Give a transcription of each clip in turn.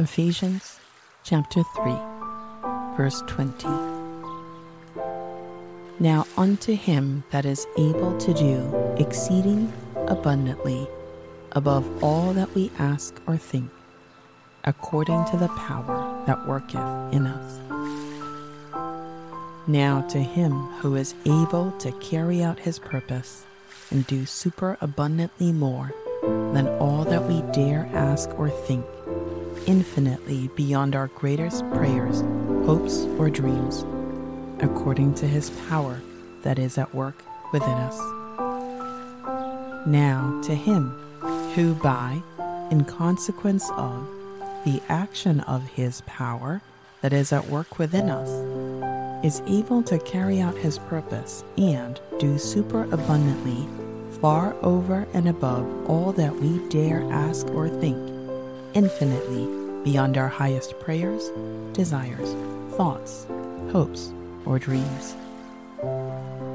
Ephesians chapter 3, verse 20. Now unto him that is able to do exceeding abundantly above all that we ask or think, according to the power that worketh in us. Now to him who is able to carry out his purpose and do superabundantly more than all that we dare ask or think infinitely beyond our greatest prayers, hopes, or dreams, according to his power that is at work within us. Now, to him who, by, in consequence of, the action of his power that is at work within us, is able to carry out his purpose and do superabundantly far over and above all that we dare ask or think, infinitely beyond our highest prayers, desires, thoughts, hopes, or dreams.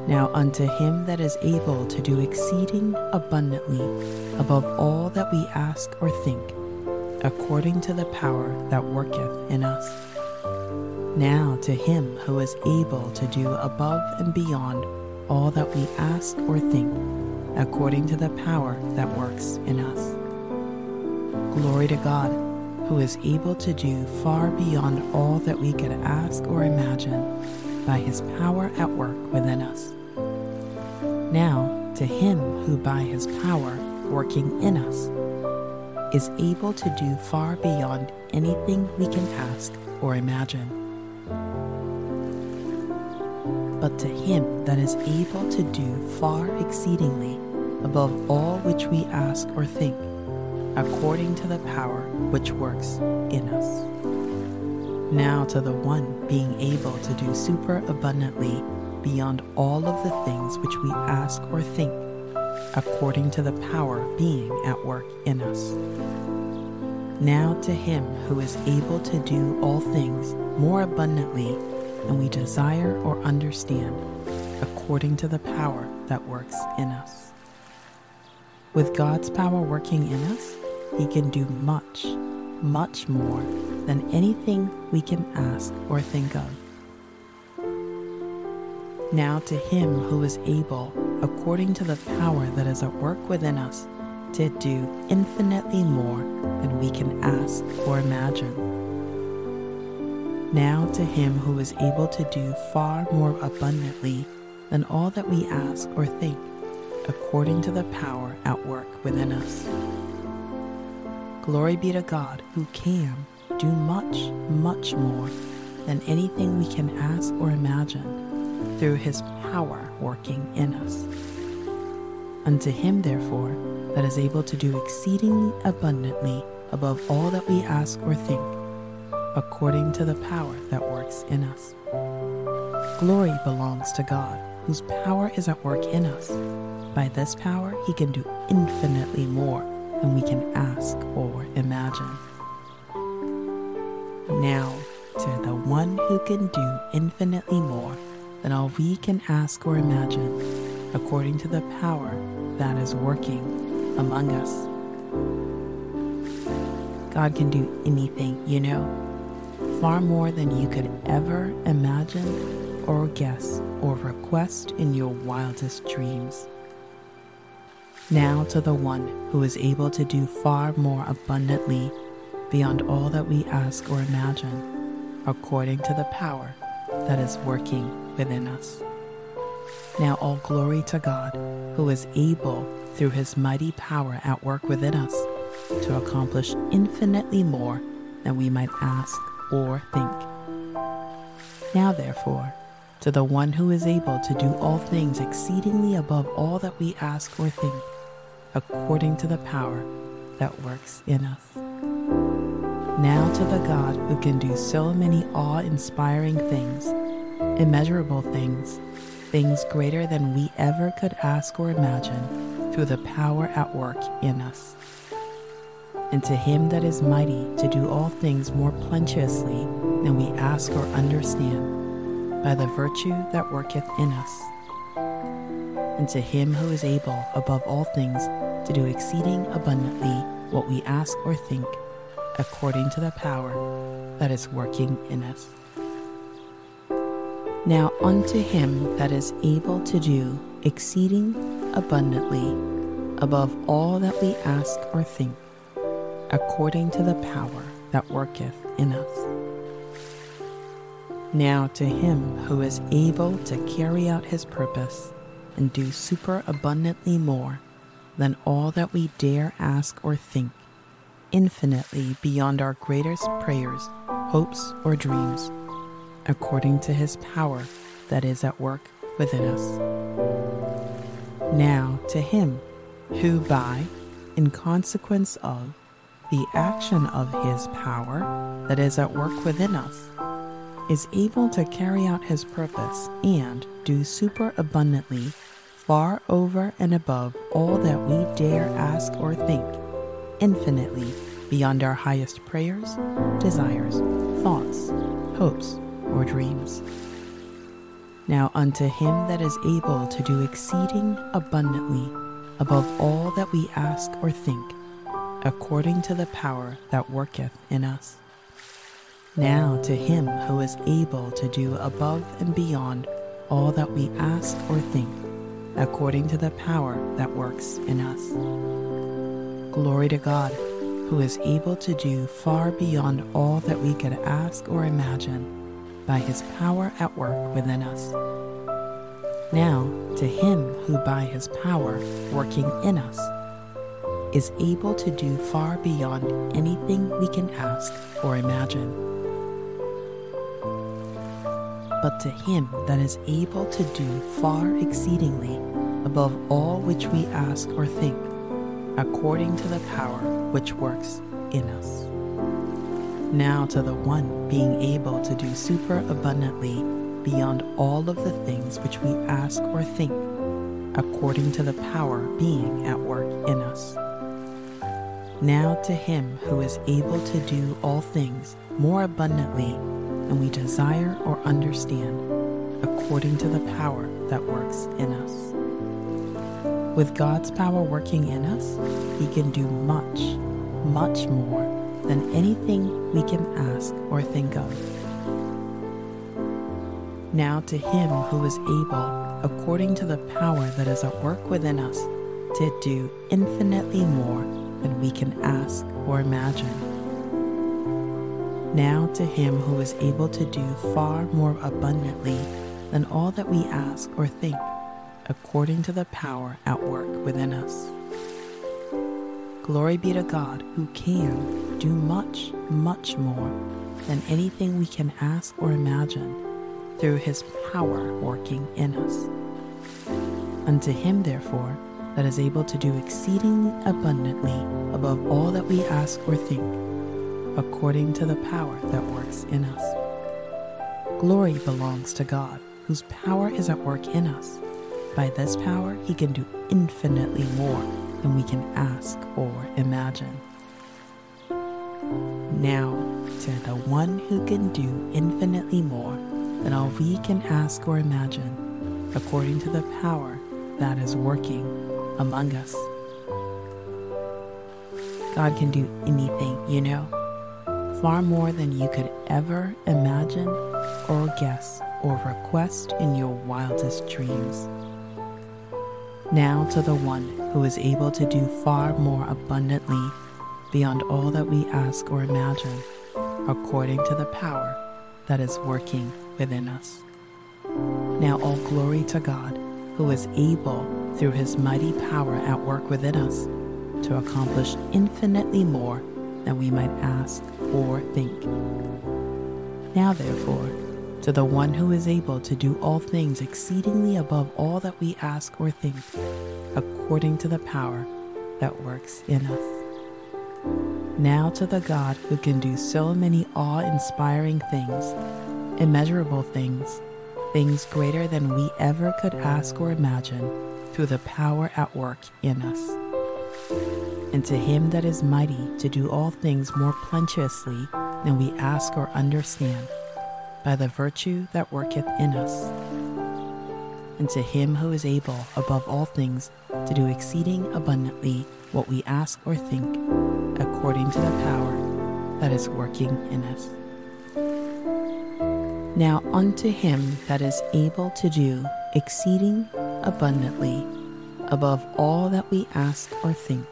Now unto him that is able to do exceeding abundantly above all that we ask or think, according to the power that worketh in us. Now to him who is able to do above and beyond all that we ask or think, according to the power that works in us. Glory to God who is able to do far beyond all that we could ask or imagine by his power at work within us. Now, to him who by his power working in us is able to do far beyond anything we can ask or imagine. But to him that is able to do far exceedingly above all which we ask or think, according to the power which works in us. Now to the one being able to do super abundantly beyond all of the things which we ask or think, according to the power being at work in us. Now to him who is able to do all things more abundantly than we desire or understand, according to the power that works in us. With God's power working in us, he can do much, much more than anything we can ask or think of. Now to him who is able, according to the power that is at work within us, to do infinitely more than we can ask or imagine. Now to him who is able to do far more abundantly than all that we ask or think, according to the power at work within us. Glory be to God who can do much, much more than anything we can ask or imagine through his power working in us. Unto him, therefore, that is able to do exceedingly abundantly above all that we ask or think, according to the power that works in us. Glory belongs to God, whose power is at work in us. By this power, he can do infinitely more than we can ask or imagine. Now, to the one who can do infinitely more than all we can ask or imagine, according to the power that is working among us. God can do anything, you know, far more than you could ever imagine or guess or request in your wildest dreams. Now to the one who is able to do far more abundantly beyond all that we ask or imagine, according to the power that is working within us. Now all glory to God, who is able, through his mighty power at work within us, to accomplish infinitely more than we might ask or think. Now, therefore, to the one who is able to do all things exceedingly above all that we ask or think, according to the power that works in us. Now to the God who can do so many awe inspiring things, immeasurable things, things greater than we ever could ask or imagine, through the power at work in us. And to him that is mighty to do all things more plenteously than we ask or understand, by the virtue that worketh in us and to him who is able above all things to do exceeding abundantly what we ask or think, according to the power that is working in us. Now unto him that is able to do exceeding abundantly above all that we ask or think, according to the power that worketh in us. Now to him who is able to carry out his purpose and do super abundantly more than all that we dare ask or think, infinitely beyond our greatest prayers, hopes, or dreams, according to his power that is at work within us. Now to him who by, in consequence of, the action of his power that is at work within us, is able to carry out his purpose and do super abundantly far over and above all that we dare ask or think, infinitely beyond our highest prayers, desires, thoughts, hopes, or dreams. Now unto him that is able to do exceeding abundantly above all that we ask or think, according to the power that worketh in us. Now to him who is able to do above and beyond all that we ask or think, according to the power that works in us. Glory to God, who is able to do far beyond all that we could ask or imagine by his power at work within us. Now, to him who by his power working in us is able to do far beyond anything we can ask or imagine but to him that is able to do far exceedingly above all which we ask or think, according to the power which works in us. Now to the one being able to do super abundantly beyond all of the things which we ask or think, according to the power being at work in us. Now to him who is able to do all things more abundantly and we desire or understand according to the power that works in us. With God's power working in us, He can do much, much more than anything we can ask or think of. Now to Him who is able, according to the power that is at work within us, to do infinitely more than we can ask or imagine now to him who is able to do far more abundantly than all that we ask or think, according to the power at work within us. Glory be to God who can do much, much more than anything we can ask or imagine through his power working in us. Unto him, therefore, that is able to do exceedingly abundantly above all that we ask or think according to the power that works in us. Glory belongs to God, whose power is at work in us. By this power, he can do infinitely more than we can ask or imagine. Now, to the one who can do infinitely more than all we can ask or imagine, according to the power that is working among us. God can do anything, you know far more than you could ever imagine or guess or request in your wildest dreams. Now to the one who is able to do far more abundantly beyond all that we ask or imagine, according to the power that is working within us. Now all glory to God, who is able, through his mighty power at work within us, to accomplish infinitely more than we might ask or think. Now, therefore, to the one who is able to do all things exceedingly above all that we ask or think, according to the power that works in us. Now to the God who can do so many awe inspiring things, immeasurable things, things greater than we ever could ask or imagine, through the power at work in us and to him that is mighty to do all things more plenteously than we ask or understand, by the virtue that worketh in us. And to him who is able above all things to do exceeding abundantly what we ask or think, according to the power that is working in us. Now unto him that is able to do exceeding abundantly above all that we ask or think,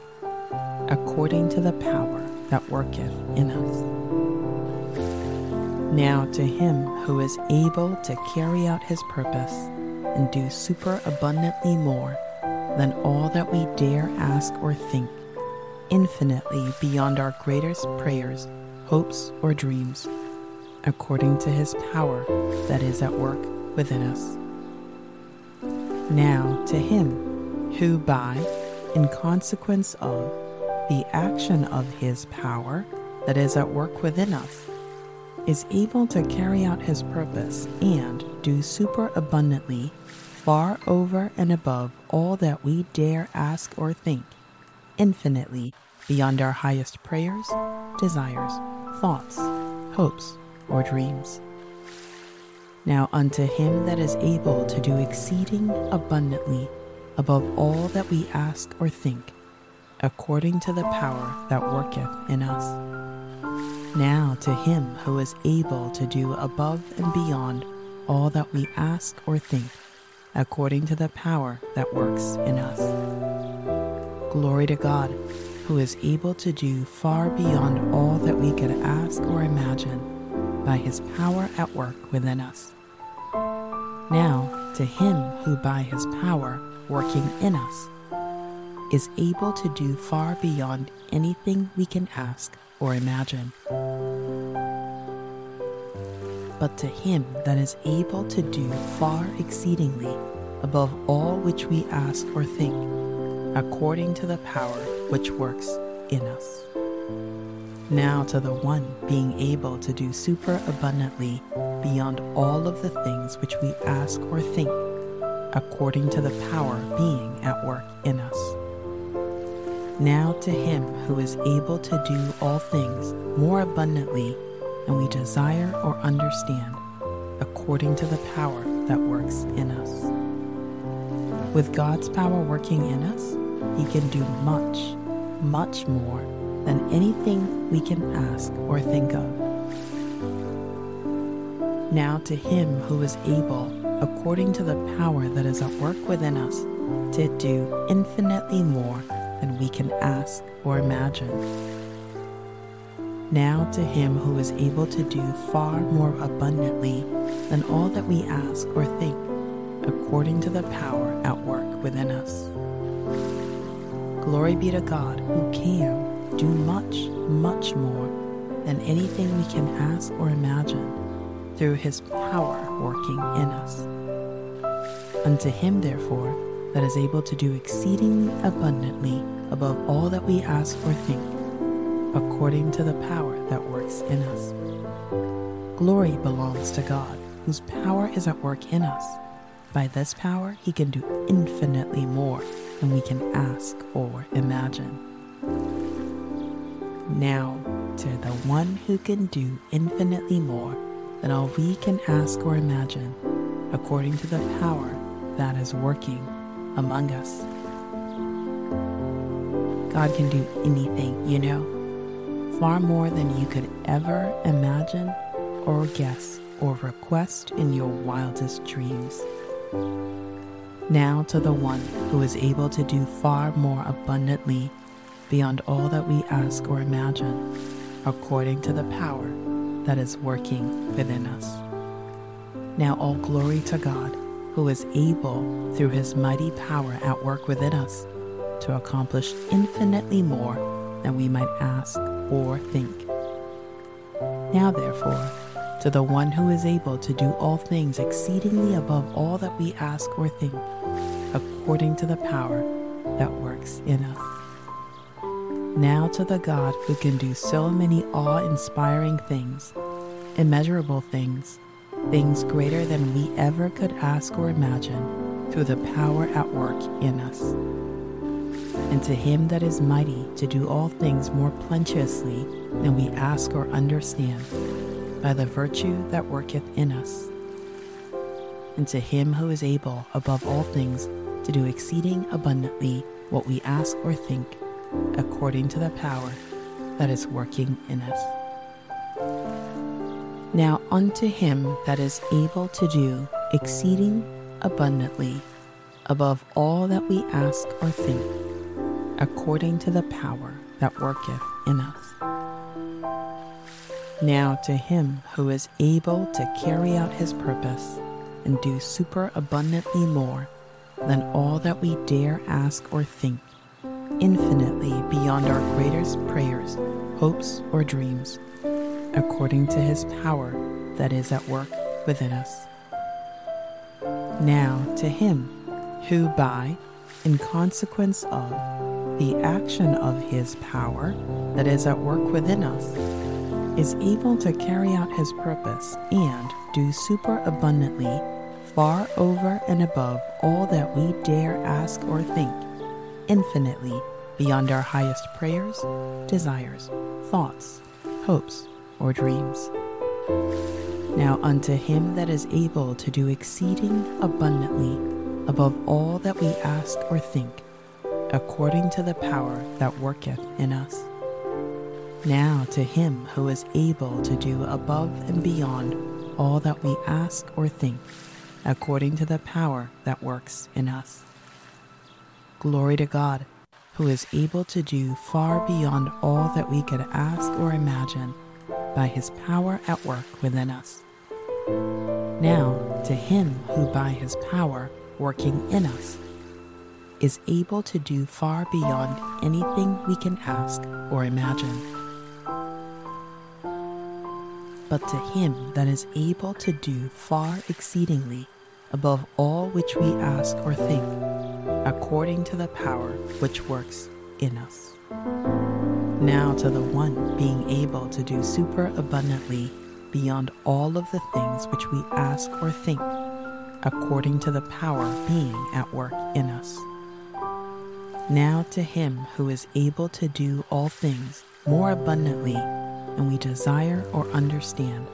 according to the power that worketh in us. Now to him who is able to carry out his purpose and do superabundantly more than all that we dare ask or think, infinitely beyond our greatest prayers, hopes, or dreams, according to his power that is at work within us. Now to him who by, in consequence of, the action of his power that is at work within us, is able to carry out his purpose and do super abundantly far over and above all that we dare ask or think, infinitely beyond our highest prayers, desires, thoughts, hopes, or dreams. Now unto him that is able to do exceeding abundantly above all that we ask or think, according to the power that worketh in us. Now to him who is able to do above and beyond all that we ask or think, according to the power that works in us. Glory to God, who is able to do far beyond all that we could ask or imagine by his power at work within us. Now, to him who by his power working in us is able to do far beyond anything we can ask or imagine but to him that is able to do far exceedingly above all which we ask or think, according to the power which works in us. Now to the one being able to do super abundantly beyond all of the things which we ask or think, according to the power being at work in us. Now to him who is able to do all things more abundantly and we desire or understand according to the power that works in us. With God's power working in us, He can do much, much more than anything we can ask or think of. Now to Him who is able, according to the power that is at work within us, to do infinitely more than we can ask or imagine now to him who is able to do far more abundantly than all that we ask or think, according to the power at work within us. Glory be to God who can do much, much more than anything we can ask or imagine through his power working in us. Unto him, therefore, that is able to do exceedingly abundantly above all that we ask or think according to the power that works in us. Glory belongs to God, whose power is at work in us. By this power, he can do infinitely more than we can ask or imagine. Now, to the one who can do infinitely more than all we can ask or imagine, according to the power that is working among us. God can do anything, you know far more than you could ever imagine or guess or request in your wildest dreams. Now to the one who is able to do far more abundantly beyond all that we ask or imagine, according to the power that is working within us. Now all glory to God, who is able, through his mighty power at work within us, to accomplish infinitely more than we might ask or think. Now, therefore, to the one who is able to do all things exceedingly above all that we ask or think, according to the power that works in us. Now to the God who can do so many awe inspiring things, immeasurable things, things greater than we ever could ask or imagine, through the power at work in us and to him that is mighty to do all things more plenteously than we ask or understand, by the virtue that worketh in us. And to him who is able above all things to do exceeding abundantly what we ask or think, according to the power that is working in us. Now unto him that is able to do exceeding abundantly above all that we ask or think, according to the power that worketh in us. Now to him who is able to carry out his purpose and do superabundantly more than all that we dare ask or think, infinitely beyond our greatest prayers, hopes, or dreams, according to his power that is at work within us. Now to him who by, in consequence of, the action of his power that is at work within us, is able to carry out his purpose and do superabundantly far over and above all that we dare ask or think, infinitely beyond our highest prayers, desires, thoughts, hopes, or dreams. Now unto him that is able to do exceeding abundantly above all that we ask or think, according to the power that worketh in us. Now to him who is able to do above and beyond all that we ask or think, according to the power that works in us. Glory to God, who is able to do far beyond all that we could ask or imagine by his power at work within us. Now to him who by his power working in us, is able to do far beyond anything we can ask or imagine. But to him that is able to do far exceedingly above all which we ask or think, according to the power which works in us. Now to the one being able to do super abundantly beyond all of the things which we ask or think according to the power being at work in us. Now to him who is able to do all things more abundantly than we desire or understand,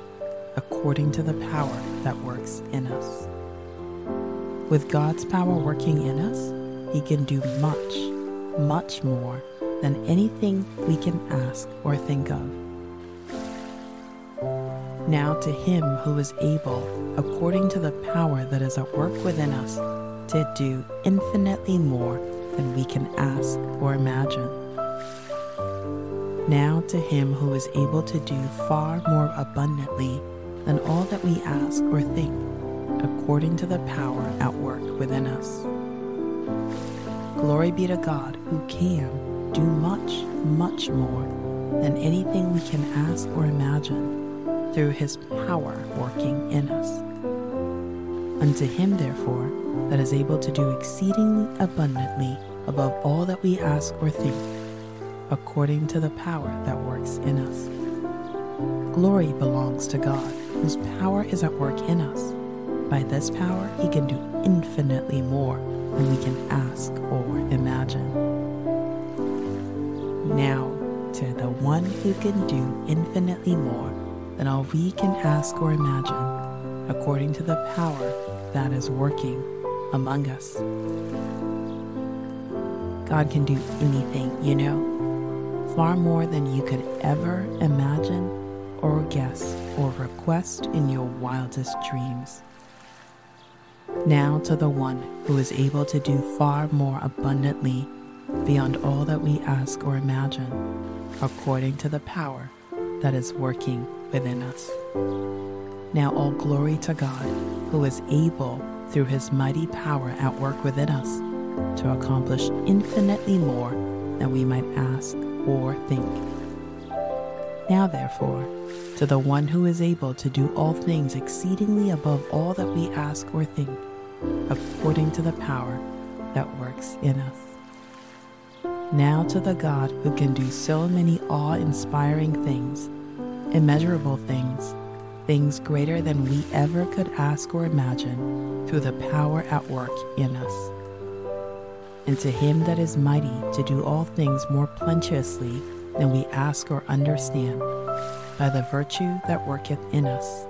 according to the power that works in us. With God's power working in us, he can do much, much more than anything we can ask or think of. Now to him who is able, according to the power that is at work within us, to do infinitely more than we can ask or imagine. Now to him who is able to do far more abundantly than all that we ask or think, according to the power at work within us. Glory be to God who can do much, much more than anything we can ask or imagine through his power working in us. Unto him, therefore, that is able to do exceedingly abundantly above all that we ask or think, according to the power that works in us. Glory belongs to God, whose power is at work in us. By this power, he can do infinitely more than we can ask or imagine. Now, to the one who can do infinitely more than all we can ask or imagine, according to the power that is working among us. God can do anything, you know, far more than you could ever imagine or guess or request in your wildest dreams. Now to the one who is able to do far more abundantly beyond all that we ask or imagine, according to the power that is working within us. Now, all glory to God, who is able, through his mighty power at work within us, to accomplish infinitely more than we might ask or think. Now, therefore, to the one who is able to do all things exceedingly above all that we ask or think, according to the power that works in us. Now to the God who can do so many awe inspiring things immeasurable things, things greater than we ever could ask or imagine, through the power at work in us. And to him that is mighty to do all things more plenteously than we ask or understand, by the virtue that worketh in us.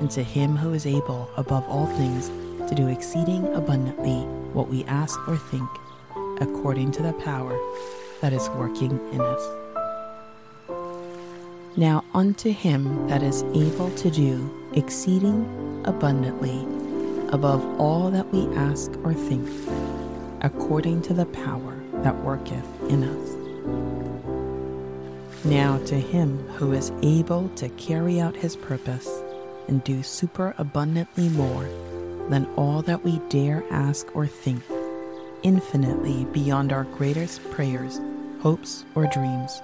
And to him who is able above all things to do exceeding abundantly what we ask or think, according to the power that is working in us. Now unto him that is able to do exceeding abundantly above all that we ask or think, according to the power that worketh in us. Now to him who is able to carry out his purpose and do super abundantly more than all that we dare ask or think, infinitely beyond our greatest prayers, hopes, or dreams,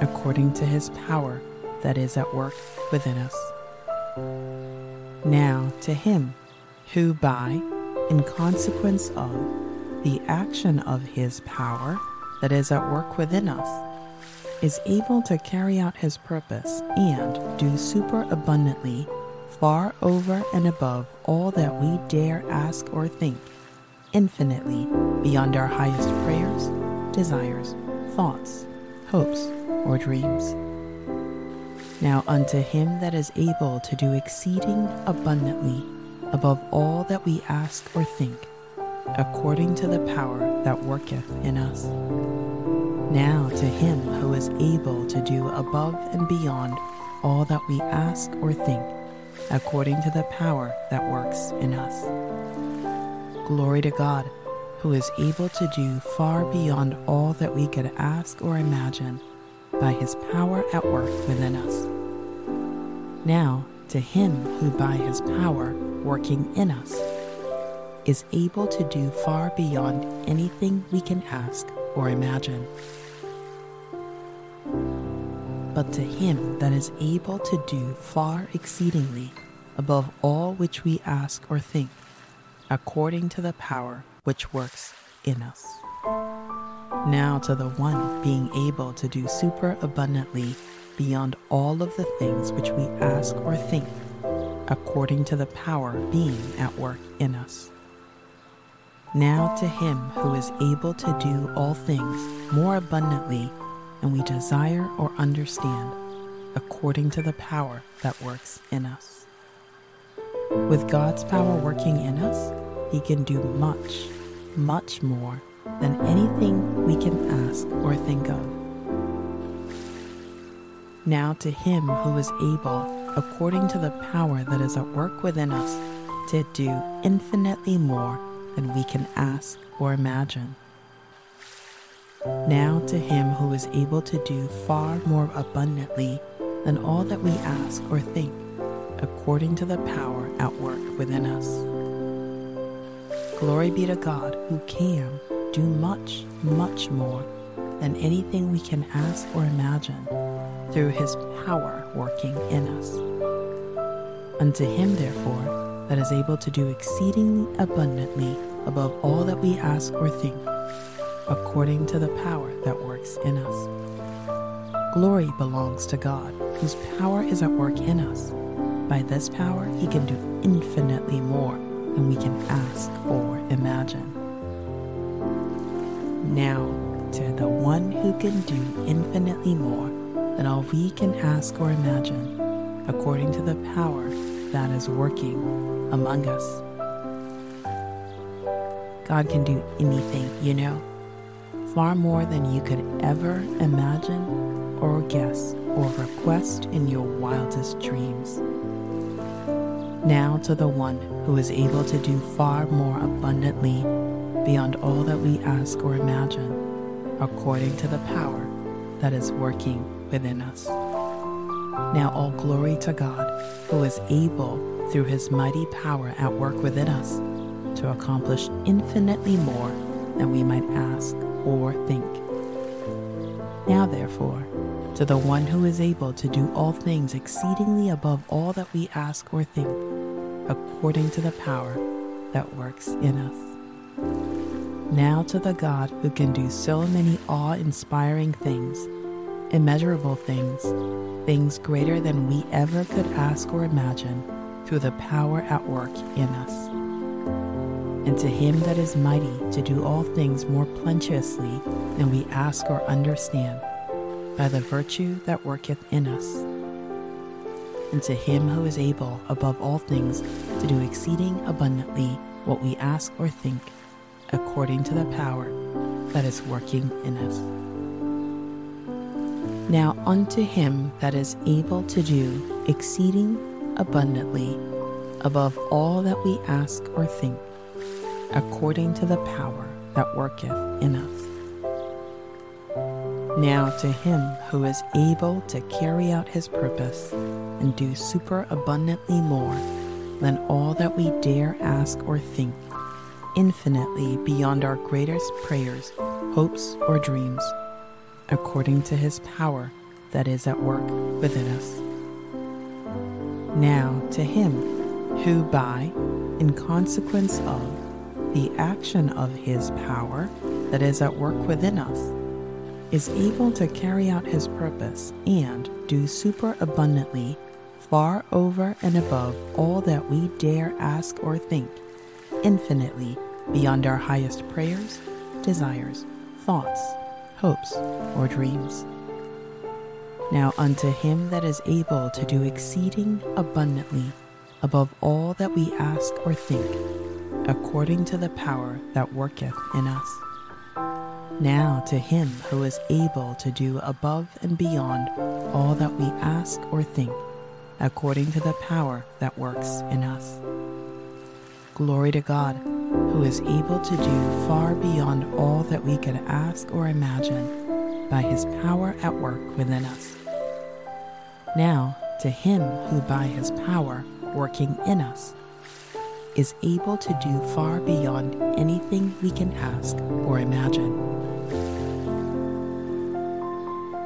according to his power that is at work within us. Now to him who by, in consequence of, the action of his power that is at work within us, is able to carry out his purpose and do super abundantly far over and above all that we dare ask or think, infinitely beyond our highest prayers, desires, thoughts, hopes, or dreams. Now unto him that is able to do exceeding abundantly above all that we ask or think, according to the power that worketh in us. Now to him who is able to do above and beyond all that we ask or think, according to the power that works in us. Glory to God, who is able to do far beyond all that we could ask or imagine by his power at work within us. Now to him who by his power working in us is able to do far beyond anything we can ask or imagine. But to him that is able to do far exceedingly above all which we ask or think, according to the power which works in us. Now to the one being able to do super abundantly beyond all of the things which we ask or think according to the power being at work in us. Now to him who is able to do all things more abundantly than we desire or understand, according to the power that works in us. With God's power working in us, he can do much, much more than anything we can ask or think of. Now to him who is able according to the power that is at work within us to do infinitely more than we can ask or imagine. Now to him who is able to do far more abundantly than all that we ask or think, according to the power at work within us. Glory be to God who can do much, much more than anything we can ask or imagine through his power working in us. Unto him, therefore, that is able to do exceedingly abundantly above all that we ask or think, according to the power that works in us. Glory belongs to God, whose power is at work in us. By this power, he can do infinitely more than we can ask or imagine. Now, to the one who can do infinitely more than all we can ask or imagine, according to the power that is working among us. God can do anything, you know, far more than you could ever imagine or guess or request in your wildest dreams. Now to the one who is able to do far more abundantly beyond all that we ask or imagine, according to the power that is working within us. Now, all glory to God, who is able, through his mighty power at work within us, to accomplish infinitely more than we might ask or think. Now, therefore, to the one who is able to do all things exceedingly above all that we ask or think, according to the power that works in us. Now to the God who can do so many awe inspiring things immeasurable things, things greater than we ever could ask or imagine, through the power at work in us. And to him that is mighty to do all things more plenteously than we ask or understand, by the virtue that worketh in us. And to him who is able above all things to do exceeding abundantly what we ask or think, according to the power that is working in us. Now unto him that is able to do exceeding abundantly above all that we ask or think, according to the power that worketh in us. Now to him who is able to carry out his purpose and do superabundantly more than all that we dare ask or think, infinitely beyond our greatest prayers, hopes, or dreams, according to his power that is at work within us. Now to him who by, in consequence of, the action of his power that is at work within us, is able to carry out his purpose and do superabundantly far over and above all that we dare ask or think, infinitely beyond our highest prayers, desires, thoughts, hopes, or dreams. Now unto him that is able to do exceeding abundantly above all that we ask or think, according to the power that worketh in us. Now to him who is able to do above and beyond all that we ask or think, according to the power that works in us. Glory to God, who is able to do far beyond all that we could ask or imagine by his power at work within us. Now, to him who by his power working in us is able to do far beyond anything we can ask or imagine.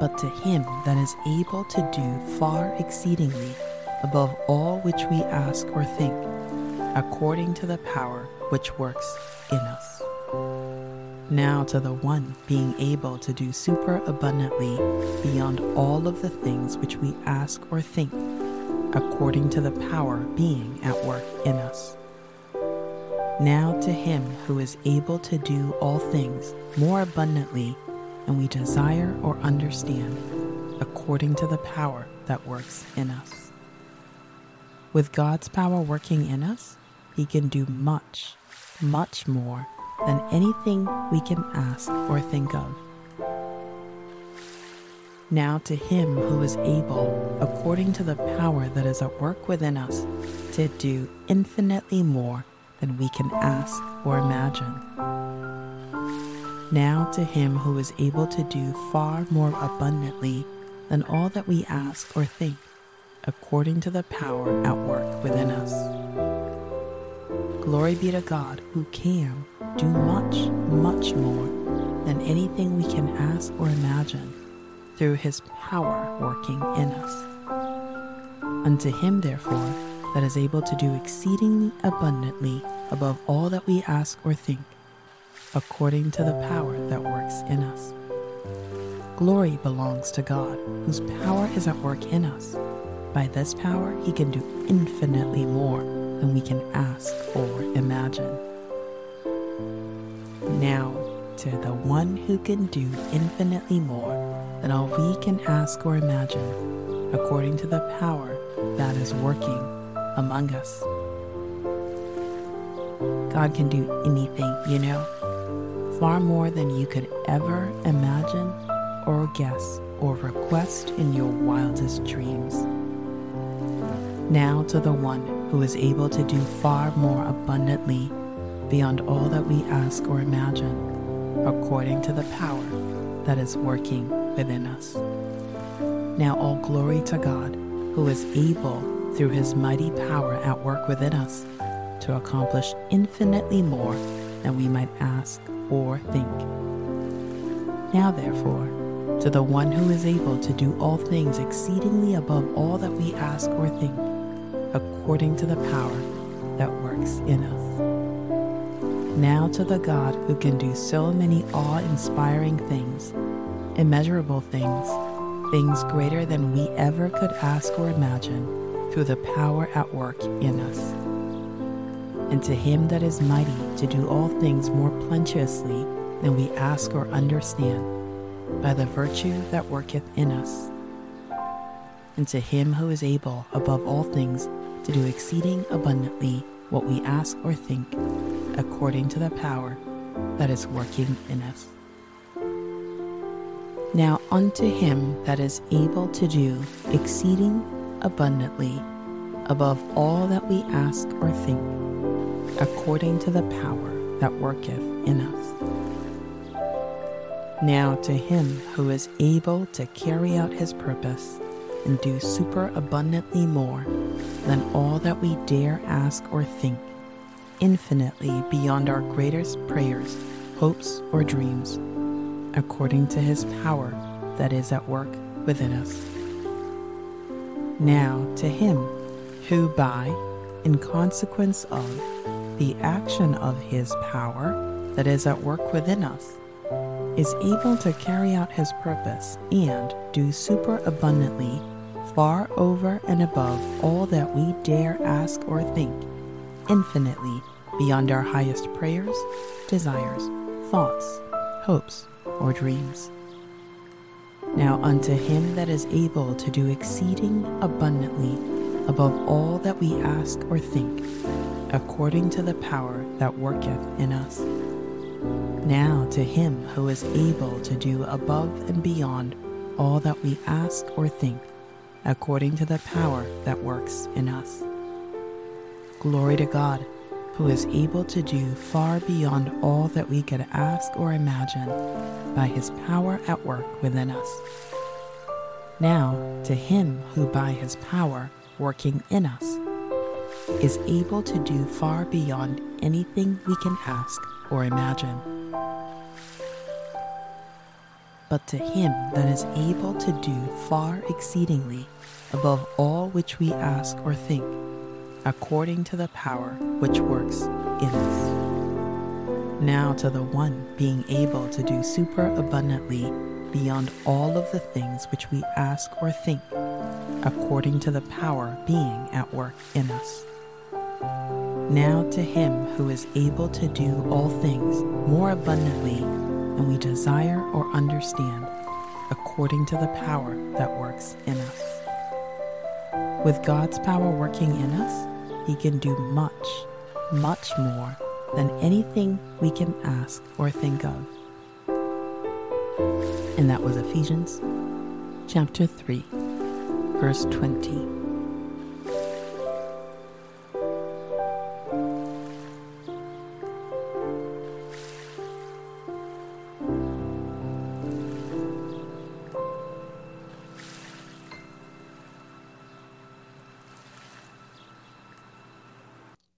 But to him that is able to do far exceedingly above all which we ask or think, according to the power which works in us. Now to the one being able to do super abundantly beyond all of the things which we ask or think, according to the power being at work in us. Now to him who is able to do all things more abundantly than we desire or understand, according to the power that works in us. With God's power working in us, he can do much, much more than anything we can ask or think of. Now to him who is able, according to the power that is at work within us, to do infinitely more than we can ask or imagine. Now to him who is able to do far more abundantly than all that we ask or think, according to the power at work within us. Glory be to God who can do much, much more than anything we can ask or imagine through his power working in us. Unto him, therefore, that is able to do exceedingly abundantly above all that we ask or think, according to the power that works in us. Glory belongs to God, whose power is at work in us. By this power, he can do infinitely more than we can ask or imagine. Now, to the one who can do infinitely more than all we can ask or imagine, according to the power that is working among us. God can do anything, you know, far more than you could ever imagine or guess or request in your wildest dreams. Now to the one who is able to do far more abundantly beyond all that we ask or imagine according to the power that is working within us. Now, all glory to God, who is able, through his mighty power at work within us, to accomplish infinitely more than we might ask or think. Now, therefore, to the one who is able to do all things exceedingly above all that we ask or think, according to the power that works in us. Now to the God who can do so many awe inspiring things, immeasurable things, things greater than we ever could ask or imagine, through the power at work in us. And to him that is mighty to do all things more plenteously than we ask or understand, by the virtue that worketh in us. And to him who is able above all things to do exceeding abundantly what we ask or think, according to the power that is working in us. Now unto him that is able to do exceeding abundantly above all that we ask or think, according to the power that worketh in us. Now to him who is able to carry out his purpose and do superabundantly more than all that we dare ask or think, infinitely beyond our greatest prayers, hopes, or dreams according to his power that is at work within us. Now, to him who, by, in consequence of, the action of his power that is at work within us, is able to carry out his purpose and do superabundantly, far over and above all that we dare ask or think, infinitely beyond our highest prayers, desires, thoughts, hopes, or dreams. Now unto him that is able to do exceeding abundantly above all that we ask or think, according to the power that worketh in us. Now to him who is able to do above and beyond all that we ask or think, according to the power that works in us. Glory to God who is able to do far beyond all that we could ask or imagine by his power at work within us. Now, to him who by his power working in us is able to do far beyond anything we can ask or imagine. But to him that is able to do far exceedingly above all which we ask or think, according to the power which works in us. Now to the one being able to do super abundantly beyond all of the things which we ask or think, according to the power being at work in us. Now to him who is able to do all things more abundantly than we desire or understand, according to the power that works in us. With God's power working in us, he can do much, much more than anything we can ask or think of. And that was Ephesians chapter 3, verse 20.